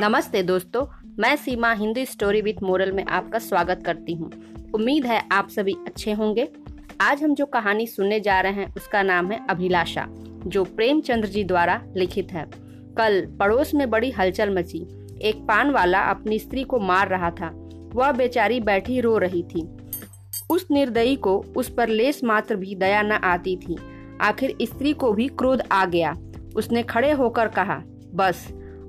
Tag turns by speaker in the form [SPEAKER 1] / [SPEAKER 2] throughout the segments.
[SPEAKER 1] नमस्ते दोस्तों, मैं Seema Hindi story with moral में आपका स्वागत करती हूँ। उम्मीद है आप सभी अच्छे होंगे। आज हम जो कहानी सुनने जा रहे हैं, उसका नाम है अभिलाषा, जो प्रेमचंद्र जी द्वारा लिखित है। कल पड़ोस में बड़ी हलचल मची। एक पान वाला अपनी स्त्री को मार रहा था। वह बेचारी बैठी रो रही थी। उस निर्दयी को उस पर लेस मात्र भी दया न आती थी। आखिर स्त्री को भी क्रोध आ गया। उसने खड़े होकर कहा, बस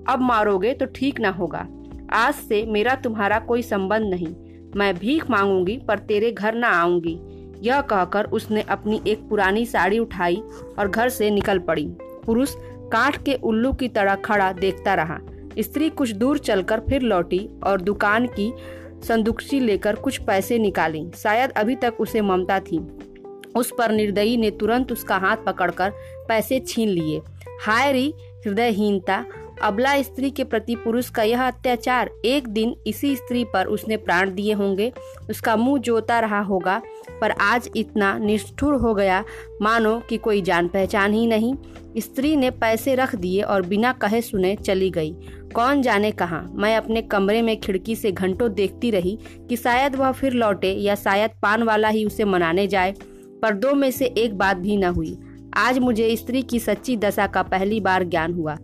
[SPEAKER 1] अब मारोगे तो ठीक ना होगा। आज से मेरा तुम्हारा कोई संबंध नहीं। मैं भीख मांगूँगी, पर तेरे घर ना आऊँगी। यह कहकर उसने अपनी एक पुरानी साड़ी उठाई और घर से निकल पड़ी। पुरुष काठ के उल्लू की तरह खड़ा देखता रहा। स्त्री कुछ दूर चलकर फिर लौटी और दुकान की संदुकशी लेकर कुछ पैसे निकाली। शायद अभी तक उसे ममता थी। उस पर निर्दयी ने तुरंत उसका हाथ पकड़कर पैसे छीन लिए। हायरी हृदयहीनता। अबला स्त्री के प्रति पुरुष का यह अत्याचार, एक दिन इसी स्त्री पर उसने प्राण दिए होंगे। उसका मुँह जोता रहा होगा, पर आज इतना निष्ठुर हो गया, मानो कि कोई जान पहचान ही नहीं। स्त्री ने पैसे रख दिए और बिना कहे सुने चली गई। कौन जाने कहा? मैं अपने कमरे में खिड़की से घंटों देखती रही कि शायद वह फिर लौटे या शायद पान वाला ही उसे मनाने जाए, पर दो में से एक बात भी न हुई। आज मुझे स्त्री की सच्ची दशा का पहली बार ज्ञान हुआ।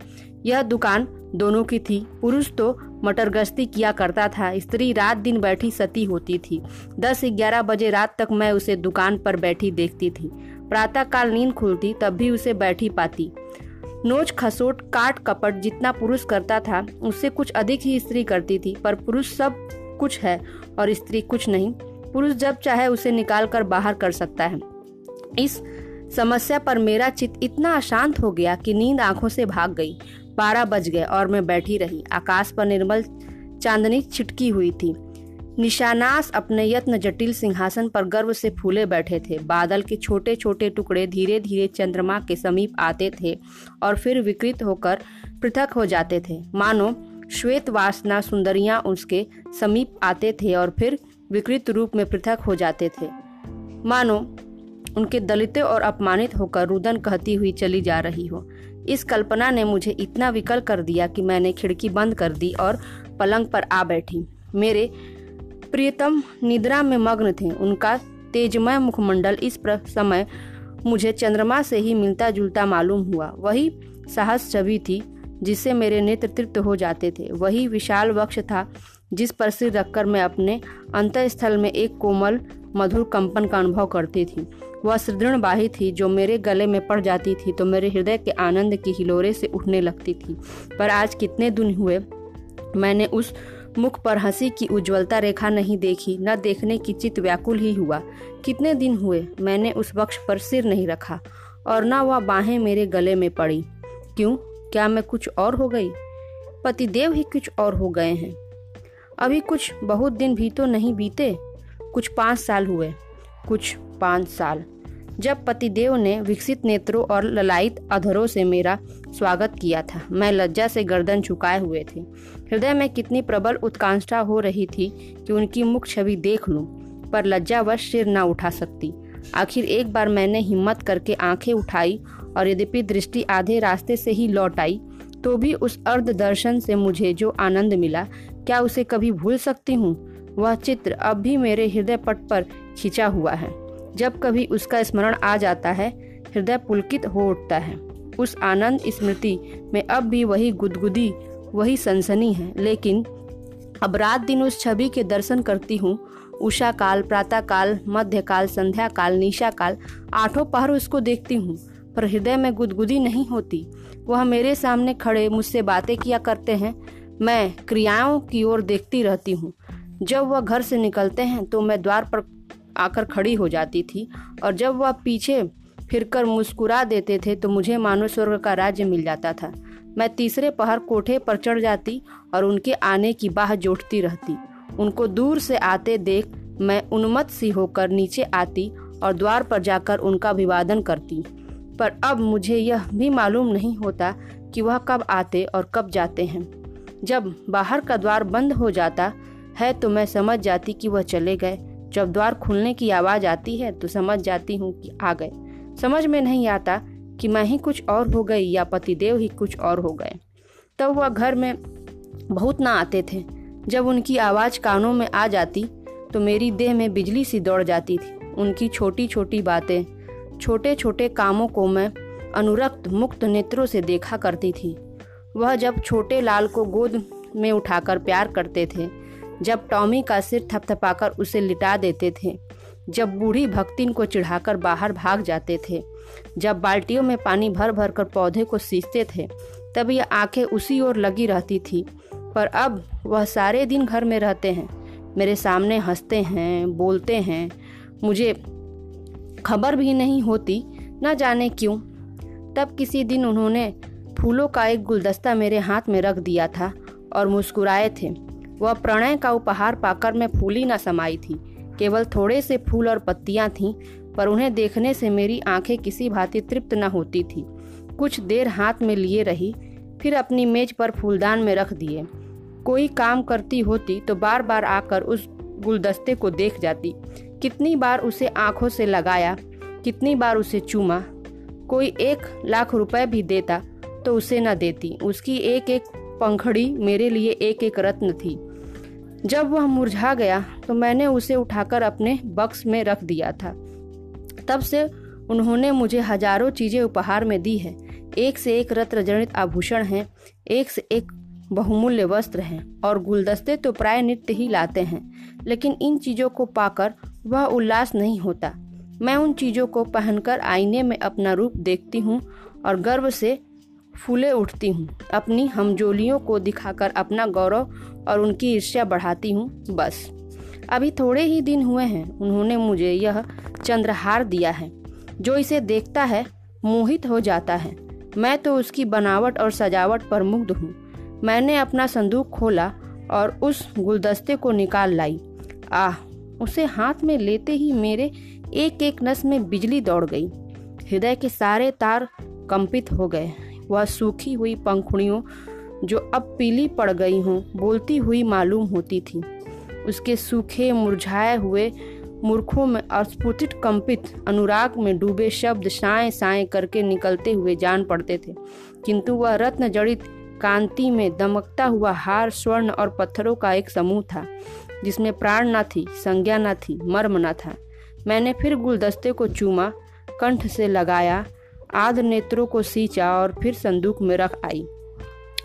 [SPEAKER 1] यह दुकान दोनों की थी। पुरुष तो मटर गश्ती किया करता था। स्त्री रात दिन बैठी सती होती थी। दस ग्यारह बजे रात तक मैं उसे दुकान पर बैठी देखती थी। प्रातः काल नींद खुलती, तब भी उसे बैठी पाती। नोच, खसोट, काट, कपट जितना पुरुष करता था, उससे कुछ अधिक ही स्त्री करती थी। पर पुरुष सब कुछ है और स्त्री कुछ नहीं। पुरुष जब चाहे उसे निकाल कर बाहर कर सकता है। इस समस्या पर मेरा चित इतना अशांत हो गया कि नींद आँखों से भाग गई। बारह बज गए और मैं बैठी रही। आकाश पर निर्मल चांदनी छिटकी हुई थी। निशानास अपने यत्न जटिल सिंहासन पर गर्व से फूले बैठे थे। बादल के छोटे छोटे टुकड़े धीरे धीरे चंद्रमा के समीप आते थे और फिर विकृत होकर पृथक हो जाते थे। मानो श्वेत वासना सुंदरियाँ उसके समीप आते थे और फिर विकृत रूप में पृथक हो जाते थे। मानो उनके दलित और अपमानित होकर रुदन कहती हुई चली जा रही हो। इस कल्पना ने मुझे इतना विकल कर दिया कि मैंने खिड़की बंद कर दी और पलंग पर आ बैठी। मेरे प्रियतम निद्रा में मग्न थे। उनका तेजमय मुखमंडल इस समय मुझे चंद्रमा से ही मिलता जुलता मालूम हुआ। वही साहस छवि थी जिससे मेरे नेत्र तृप्त हो जाते थे। वही विशाल वक्ष था जिस पर सिर रखकर मैं अपने अंतस्थल में एक कोमल मधुर कंपन का अनुभव करती थी। वह सुदृढ़ बाही थी, जो मेरे गले में पड़ जाती थी तो मेरे हृदय के आनंद की हिलोरे से उठने लगती थी। पर आज कितने दिन हुए, मैंने उस मुख पर हँसी की उज्ज्वलता रेखा नहीं देखी, न देखने की चित व्याकुल ही हुआ। कितने दिन हुए, मैंने उस वक्ष पर सिर नहीं रखा, और न वह बाहें मेरे गले में पड़ी। क्यों? क्या मैं कुछ और हो गई? पतिदेव ही कुछ और हो गए हैं। अभी कुछ बहुत दिन भी तो नहीं बीते। कुछ पाँच साल हुए। कुछ पाँच साल। जब पतिदेव ने विकसित नेत्रों और ललायित अधरों से मेरा स्वागत किया था, मैं लज्जा से गर्दन झुकाए हुए थे। हृदय में कितनी प्रबल उत्कांक्षा हो रही थी कि उनकी मुख छवि देख लूँ, पर लज्जावश सिर न उठा सकती। आखिर एक बार मैंने हिम्मत करके आँखें उठाई और यद्यपि दृष्टि आधे रास्ते से ही लौट आई तो भी उस अर्ध दर्शन से मुझे जो आनंद मिला, क्या उसे कभी भूल सकती हूँ? वह चित्र अब भी मेरे हृदय पट पर खिंचा हुआ है। जब कभी उसका स्मरण आ जाता है, हृदय पुलकित हो उठता है। उस आनंद स्मृति में अब भी वही गुदगुदी, वही सनसनी है। लेकिन अब रात दिन उस छवि के दर्शन करती हूँ। उषा काल प्रातः काल मध्य काल संध्या काल निशा काल आठों पहर उसको देखती हूँ, पर हृदय में गुदगुदी नहीं होती। वह मेरे सामने खड़े मुझसे बातें किया करते हैं। मैं क्रियाओं की ओर देखती रहती हूँ। जब वह घर से निकलते हैं तो मैं द्वार पर आकर खड़ी हो जाती थी और जब वह पीछे फिरकर मुस्कुरा देते थे तो मुझे मानो स्वर्ग का राज्य मिल जाता था। मैं तीसरे पहर कोठे पर चढ़ जाती और उनके आने की बाह जोटती रहती। उनको दूर से आते देख मैं उन्मत्त सी होकर नीचे आती और द्वार पर जाकर उनका अभिवादन करती। पर अब मुझे यह भी मालूम नहीं होता कि वह कब आते और कब जाते हैं। जब बाहर का द्वार बंद हो जाता है तो मैं समझ जाती कि वह चले गए। जब द्वार खुलने की आवाज़ आती है तो समझ जाती हूँ कि आ गए। समझ में नहीं आता कि मैं ही कुछ और हो गई या पतिदेव ही कुछ और हो गए। तब वह घर में बहुत ना आते थे। जब उनकी आवाज़ कानों में आ जाती तो मेरी देह में बिजली सी दौड़ जाती थी। उनकी छोटी छोटी बातें छोटे छोटे कामों को मैं अनुरक्त, मुक्त नेत्रों से देखा करती थी। वह जब छोटे लाल को गोद में उठाकर प्यार करते थे जब टॉमी का सिर थपथपाकर उसे लिटा देते थे, जब बूढ़ी भक्तिन को चिढ़ाकर बाहर भाग जाते थे, जब बाल्टियों में पानी भर भर कर पौधे को सींचते थे, तब यह आँखें उसी ओर लगी रहती थी। पर अब वह सारे दिन घर में रहते हैं, मेरे सामने हँसते हैं, बोलते हैं। मुझे खबर भी नहीं होती, न जाने क्यों। तब किसी दिन उन्होंने फूलों का एक गुलदस्ता मेरे हाथ में रख दिया था और मुस्कुराए थे। वह प्रणय का उपहार पाकर मैं फूली न समाई थी। केवल थोड़े से फूल और पत्तियाँ थीं, पर उन्हें देखने से मेरी आँखें किसी भांति तृप्त न होती थी। कुछ देर हाथ में लिए रही, फिर अपनी मेज पर फूलदान में रख दिए। कोई काम करती होती तो बार बार आकर उस गुलदस्ते को देख जाती। कितनी बार उसे आँखों से लगाया, कितनी बार उसे चूमा। कोई एक लाख रुपए भी देता तो उसे न देती। उसकी एक एक पंखड़ी मेरे लिए एक एक रत्न थी। जब वह मुरझा गया तो मैंने उसे उठाकर अपने बक्स में रख दिया था। तब से उन्होंने मुझे हज़ारों चीज़ें उपहार में दी है। एक से एक रत्न जनित आभूषण हैं, एक से एक बहुमूल्य वस्त्र हैं, और गुलदस्ते तो प्राय नित्य ही लाते हैं, लेकिन इन चीज़ों को पाकर वह उल्लास नहीं होता। मैं उन चीज़ों को पहनकर आईने में अपना रूप देखती हूँ और गर्व से फूले उठती हूँ। अपनी हमजोलियों को दिखाकर अपना गौरव और उनकी ईर्ष्या बढ़ाती हूँ, बस। अभी थोड़े ही दिन हुए हैं, उन्होंने मुझे यह चंद्रहार दिया है, जो इसे देखता है, मोहित हो जाता है। मैं तो उसकी बनावट और सजावट पर मुग्ध हूँ। मैंने अपना संदूक खोला और उस गुलदस्ते को निकाल लाई। आह, उसे हाथ में लेते ही मेरे एक एक नस में बिजली दौड़ गई। हृदय के सारे तार कंपित हो गए। वह सूखी हुई पंखुड़ियों जो अब पीली पड़ गई हों, बोलती हुई मालूम होती थी। उसके सूखे, मुरझाए हुए मूर्खों में अस्फुटित, कंपित, अनुराग में डूबे शब्द साए साए करके निकलते हुए जान पड़ते थे। किंतु वह रत्न जड़ित कांति में दमकता हुआ हार, स्वर्ण और पत्थरों का एक समूह था, जिसमें प्राण न थी, संज्ञा न थी, मर्म न था। मैंने फिर गुलदस्ते को चूमा, कंठ से लगाया आध नेत्रों को सींचा और फिर संदूक में रख आई।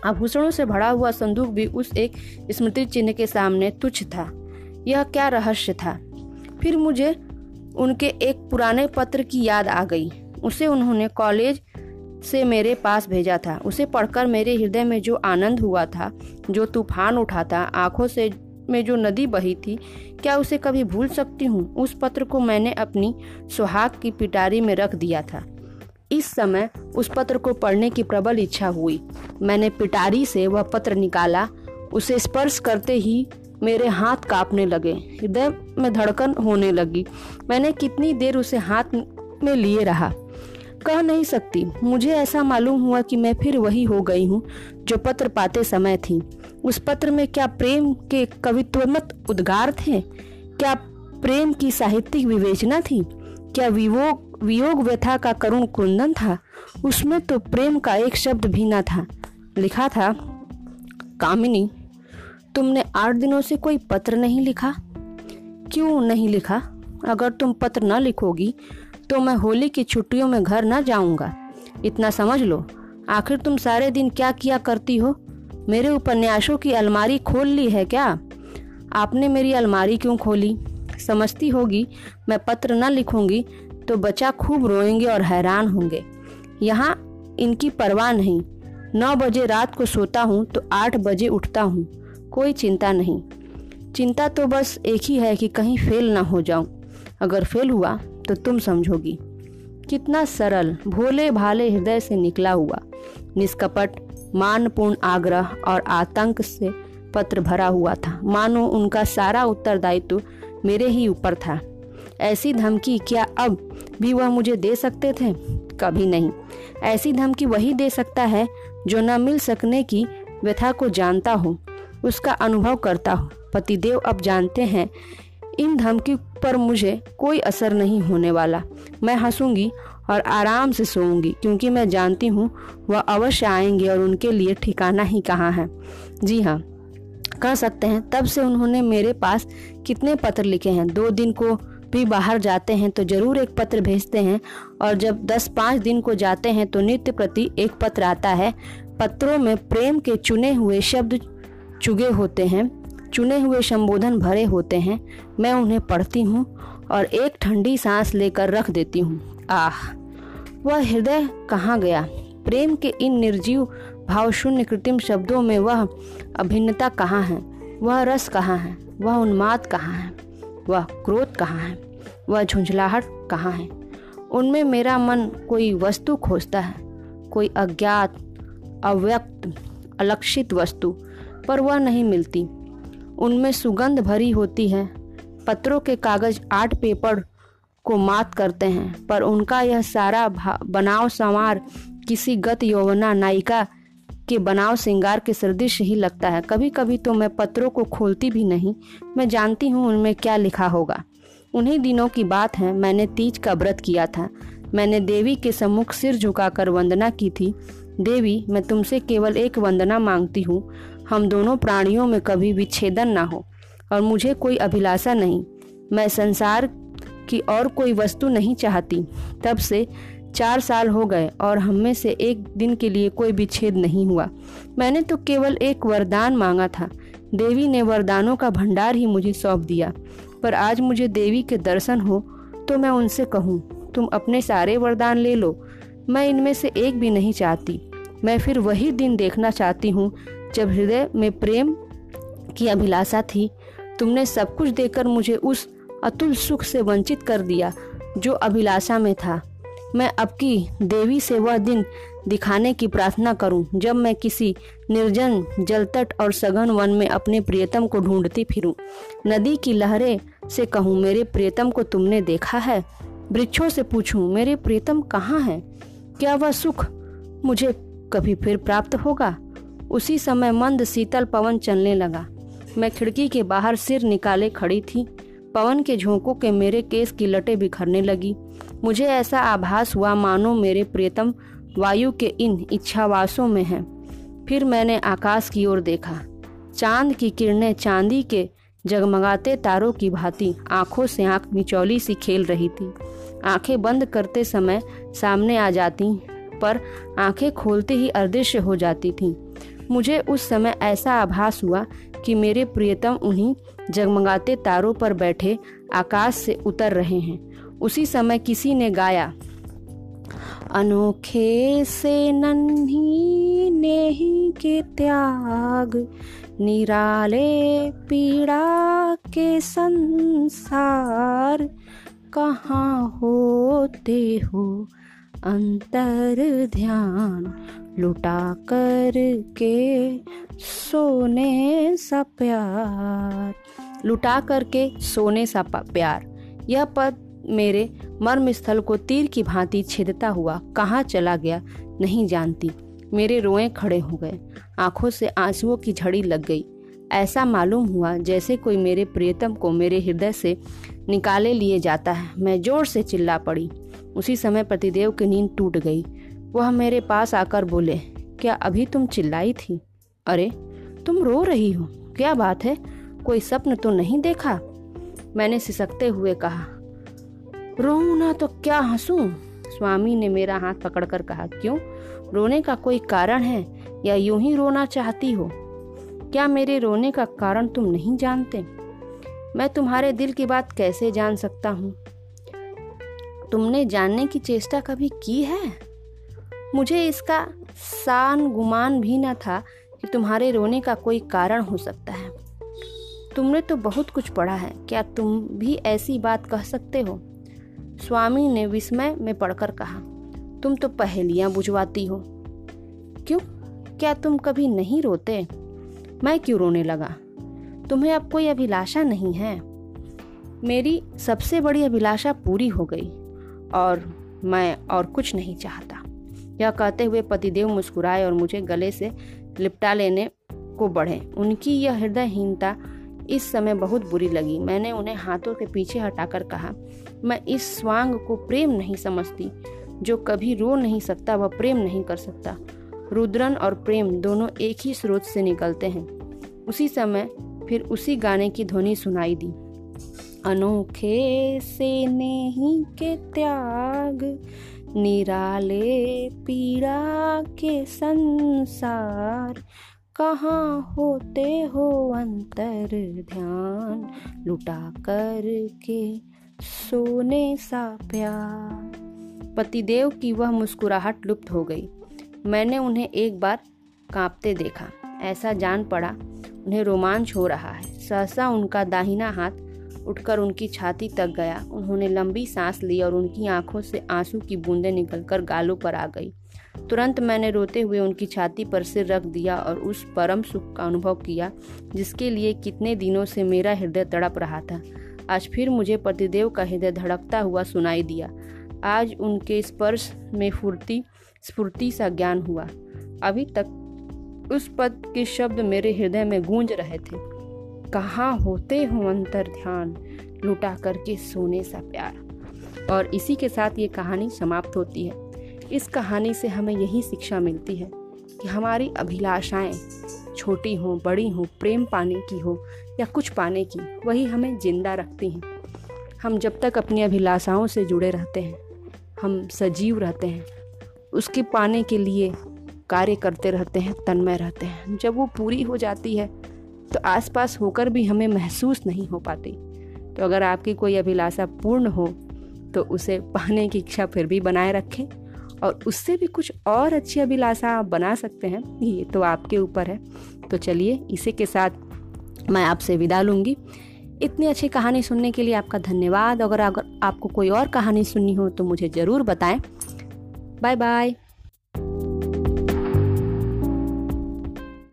[SPEAKER 1] आभूषणों से भरा हुआ संदूक भी उस एक स्मृति चिन्ह के सामने तुच्छ था। यह क्या रहस्य था? फिर मुझे उनके एक पुराने पत्र की याद आ गई। उसे उन्होंने कॉलेज से मेरे पास भेजा था। उसे पढ़कर मेरे हृदय में जो आनंद हुआ था, जो तूफ़ान उठा था आँखों से में जो नदी बही थी, क्या उसे कभी भूल सकती हूँ? उस पत्र को मैंने अपनी सुहाग की पिटारी में रख दिया था। इस समय उस पत्र को पढ़ने की प्रबल इच्छा हुई। मैंने पिटारी से वह पत्र निकाला। उसे स्पर्श करते ही मेरे हाथ कांपने लगे। हृदय में धड़कन होने लगी। मैंने कितनी देर उसे हाथ में लिए रहा? कह नहीं सकती। मुझे ऐसा मालूम हुआ कि मैं फिर वही हो गई हूँ, जो पत्र पाते समय थी। उस पत्र में क्या प्रेम के कवित्वमत उद्गार थे? क्या प्रेम की साहित्यिक विवेचना थी? क्या विवोग वियोग व्यथा का करुण कुंदन था। उसमें तो प्रेम का एक शब्द भी न था। लिखा था, कामिनी, तुमने आठ दिनों से कोई पत्र नहीं लिखा? क्यों नहीं लिखा? अगर तुम पत्र न लिखोगी तो मैं होली की छुट्टियों में घर ना जाऊँगा। इतना समझ लो, आखिर तुम सारे दिन क्या किया करती हो? मेरे उपन्यासों की अलमारी खोल ली है क्या? आपने मेरी अलमारी क्यों खोली? समझती होगी, मैं पत्र न लिखूँगी तो बच्चा खूब रोएँगे और हैरान होंगे। यहाँ इनकी परवाह नहीं। नौ बजे रात को सोता हूँ तो आठ बजे उठता हूँ। कोई चिंता नहीं। चिंता तो बस एक ही है कि कहीं फेल ना हो जाऊँ। अगर फेल हुआ तो तुम समझोगी। कितना सरल भोले भाले हृदय से निकला हुआ। निष्कपट, मानपूर्ण आग्रह और आतंक से पत्र भरा हुआ था। मानो उनका सारा उत्तरदायित्व मेरे ही ऊपर था। ऐसी धमकी क्या अब भी वह मुझे दे सकते थे? कभी नहीं। ऐसी धमकी वही दे सकता है जो न मिल सकने की व्यथा को जानता हो, उसका अनुभव करता हो। पतिदेव अब जानते हैं, इन धमकी पर मुझे कोई असर नहीं होने वाला। मैं हंसूँगी और आराम से सोऊँगी, क्योंकि मैं जानती हूँ वह अवश्य आएँगे और उनके लिए ठिकाना ही कहाँ है। जी हाँ कह सकते हैं, तब से उन्होंने मेरे पास कितने पत्र लिखे हैं। दो दिन को भी बाहर जाते हैं तो ज़रूर एक पत्र भेजते हैं और जब दस पाँच दिन को जाते हैं तो नित्य प्रति एक पत्र आता है। पत्रों में प्रेम के चुने हुए शब्द चुगे होते हैं, चुने हुए संबोधन भरे होते हैं। मैं उन्हें पढ़ती हूँ और एक ठंडी सांस लेकर रख देती हूँ। आह! वह हृदय कहाँ गया? प्रेम के इन निर्जीव, भावशून्य कृत्रिम शब्दों में वह अभिन्नता कहाँ है? वह रस कहाँ है? वह उन्माद कहाँ है? वह क्रोध कहाँ है? वह झुंझलाहट कहाँ है? उनमें मेरा मन कोई वस्तु खोजता है, कोई अज्ञात, अव्यक्त, अलक्षित वस्तु, पर वह नहीं मिलती। उनमें सुगंध भरी होती है। पत्रों के कागज़ आर्ट पेपर को मात करते हैं, पर उनका यह सारा बनाव संवार किसी गत यौवना नायिका के बनाव श्रृंगार के सदृश ही लगता है। कभी कभी तो मैं पत्रों को खोलती भी नहीं। मैं जानती हूँ उनमें क्या लिखा होगा। उन्हीं दिनों की बात है, मैंने तीज का व्रत किया था। मैंने देवी के सम्मुख सिर झुकाकर वंदना की थी। देवी, मैं तुमसे केवल एक वंदना मांगती हूँ। हम दोनों प्राणियों में कभी विच्छेदन ना हो, और मुझे कोई अभिलाषा नहीं। मैं संसार की और कोई वस्तु नहीं चाहती। तब से चार साल हो गए और हम में से एक दिन के लिए कोई विच्छेद नहीं हुआ। मैंने तो केवल एक वरदान मांगा था। देवी ने वरदानों का भंडार ही मुझे सौंप दिया। पर आज मुझे देवी के दर्शन हो तो मैं उनसे कहूँ, तुम अपने सारे वरदान ले लो। मैं इनमें से एक भी नहीं चाहती। मैं फिर वही दिन देखना चाहती हूँ, जब हृदय में प्रेम की अभिलाषा थी। तुमने सब कुछ देकर मुझे उस अतुल सुख से वंचित कर दिया, जो अभिलाषा में था। मैं अब की देवी से वह दिन दिखाने की प्रार्थना करूँ, जब मैं किसी निर्जन, जलतट और सघन वन में अपने प्रियतम को ढूंढती फिरूं। नदी की लहरें से कहूँ, मेरे प्रियतम को तुमने देखा है। वृक्षों से पूछूँ, मेरे प्रियतम कहाँ है? क्या वह सुख मुझे कभी फिर प्राप्त होगा? उसी समय मंद, शीतल पवन चलने लगा। मैं खिड़की के बाहर सिर निकाले खड़ी थी। पवन के झोंकों के मेरे केस की लटें बिखरने लगी। मुझे ऐसा आभास हुआ, मानो मेरे प्रियतम वायु के इन इच्छावासों में हैं। फिर मैंने आकाश की ओर देखा। चाँद की किरणें चांदी के जगमगाते तारों की भांति आँखों से आँख मिचौली सी खेल रही थी। आँखें बंद करते समय सामने आ जाती, पर आँखें खोलते ही अदृश्य हो जाती थीं। मुझे उस समय ऐसा आभास हुआ कि मेरे प्रियतम उन्हीं जगमगाते तारों पर बैठे आकाश से उतर रहे हैं। उसी समय किसी ने गाया, अनोखे से नन्ही नेही के त्याग, निराले पीड़ा के संसार, कहाँ होते हो अंतर ध्यान लुटा कर के सोने सा प्यार। लुटा करके सोने सा प्यार। यह पद मेरे मर्म स्थल को तीर की भांति छेदता हुआ कहाँ चला गया नहीं जानती। मेरे रोए खड़े हो गए। आँखों से आंसुओं की झड़ी लग गई। ऐसा मालूम हुआ जैसे कोई मेरे प्रियतम को मेरे हृदय से निकाले लिए जाता है। मैं ज़ोर से चिल्ला पड़ी। उसी समय प्रतिदेव की नींद टूट गई। वह मेरे पास आकर बोले, क्या अभी तुम चिल्लाई थी? अरे, तुम रो रही हो, क्या बात है? कोई सपन तो नहीं देखा? मैंने सिसकते हुए कहा रो ना तो क्या हंसू? स्वामी ने मेरा हाथ पकड़कर कहा, क्यों? रोने का कोई कारण है, या यूँ ही रोना चाहती हो? क्या मेरे रोने का कारण तुम नहीं जानते? मैं तुम्हारे दिल की बात कैसे जान सकता हूँ? तुमने जानने की चेष्टा कभी की है? मुझे इसका सान गुमान भी न था कि तुम्हारे रोने का कोई कारण हो सकता है। तुमने तो बहुत कुछ पढ़ा है। क्या तुम भी ऐसी बात कह सकते हो? स्वामी ने विस्मय में पढ़कर कहा, तुम तो पहेलियाँ बुझवाती हो। क्यों? क्या तुम कभी नहीं रोते? मैं क्यों रोने लगा? तुम्हें अब कोई अभिलाषा नहीं है। मेरी सबसे बड़ी अभिलाषा पूरी हो गई और मैं और कुछ नहीं चाहता। यह कहते हुए पतिदेव मुस्कुराए और मुझे गले से लिपटा लेने को बढ़े। उनकी यह हृदयहीनता इस समय बहुत बुरी लगी। मैंने उन्हें हाथों के पीछे हटाकर कहा, मैं इस स्वांग को प्रेम नहीं समझती। जो कभी रो नहीं सकता, वह प्रेम नहीं कर सकता। रुद्रन और प्रेम दोनों एक ही स्रोत से निकलते हैं। उसी समय फिर उसी गाने की ध्वनि सुनाई दी। अनोखे से नहीं के त्याग निराले पीड़ा के संसार, कहाँ होते हो अंतर ध्यान? लुटा कर के सोने सा प्यार। पतिदेव की वह मुस्कुराहट लुप्त हो गई। मैंने उन्हें एक बार कांपते देखा। ऐसा जान पड़ा, उन्हें रोमांच हो रहा है। सहसा उनका दाहिना हाथ उठकर उनकी छाती तक गया। उन्होंने लंबी सांस ली और उनकी आँखों से आँसू की बूंदें निकलकर गालों पर आ गई। तुरंत मैंने रोते हुए उनकी छाती पर सिर रख दिया और उस परम सुख का अनुभव किया, जिसके लिए कितने दिनों से मेरा हृदय तड़प रहा था। आज फिर मुझे पतिदेव का हृदय धड़कता हुआ सुनाई दिया। आज उनके स्पर्श में फुर्ती, स्फूर्ति सा ज्ञान हुआ। अभी तक उस पद के शब्द मेरे हृदय में गूंज रहे थे। कहाँ होते हो अंतर ध्यान? लुटा करके सोने सा प्यार। और इसी के साथ ये कहानी समाप्त होती है। इस कहानी से हमें यही शिक्षा मिलती है कि हमारी अभिलाषाएँ, छोटी हो, बड़ी हो, प्रेम पाने की हो या कुछ पाने की, वही हमें ज़िंदा रखती हैं। हम जब तक अपनी अभिलाषाओं से जुड़े रहते हैं, हम सजीव रहते हैं, उसके पाने के लिए कार्य करते रहते हैं, तन्मय रहते हैं। जब वो पूरी हो जाती है तो आसपास होकर भी हमें महसूस नहीं हो पाती। तो अगर आपकी कोई अभिलाषा पूर्ण हो तो उसे पाने की इच्छा फिर भी बनाए रखें। और उससे भी कुछ और अच्छी अभिलाषा आप बना सकते हैं, ये तो आपके ऊपर है। तो चलिए, इसी के साथ मैं आपसे विदा लूँगी। इतनी अच्छी कहानी सुनने के लिए आपका धन्यवाद। अगर अगर आपको कोई और कहानी सुननी हो तो मुझे ज़रूर बताएँ। Bye bye.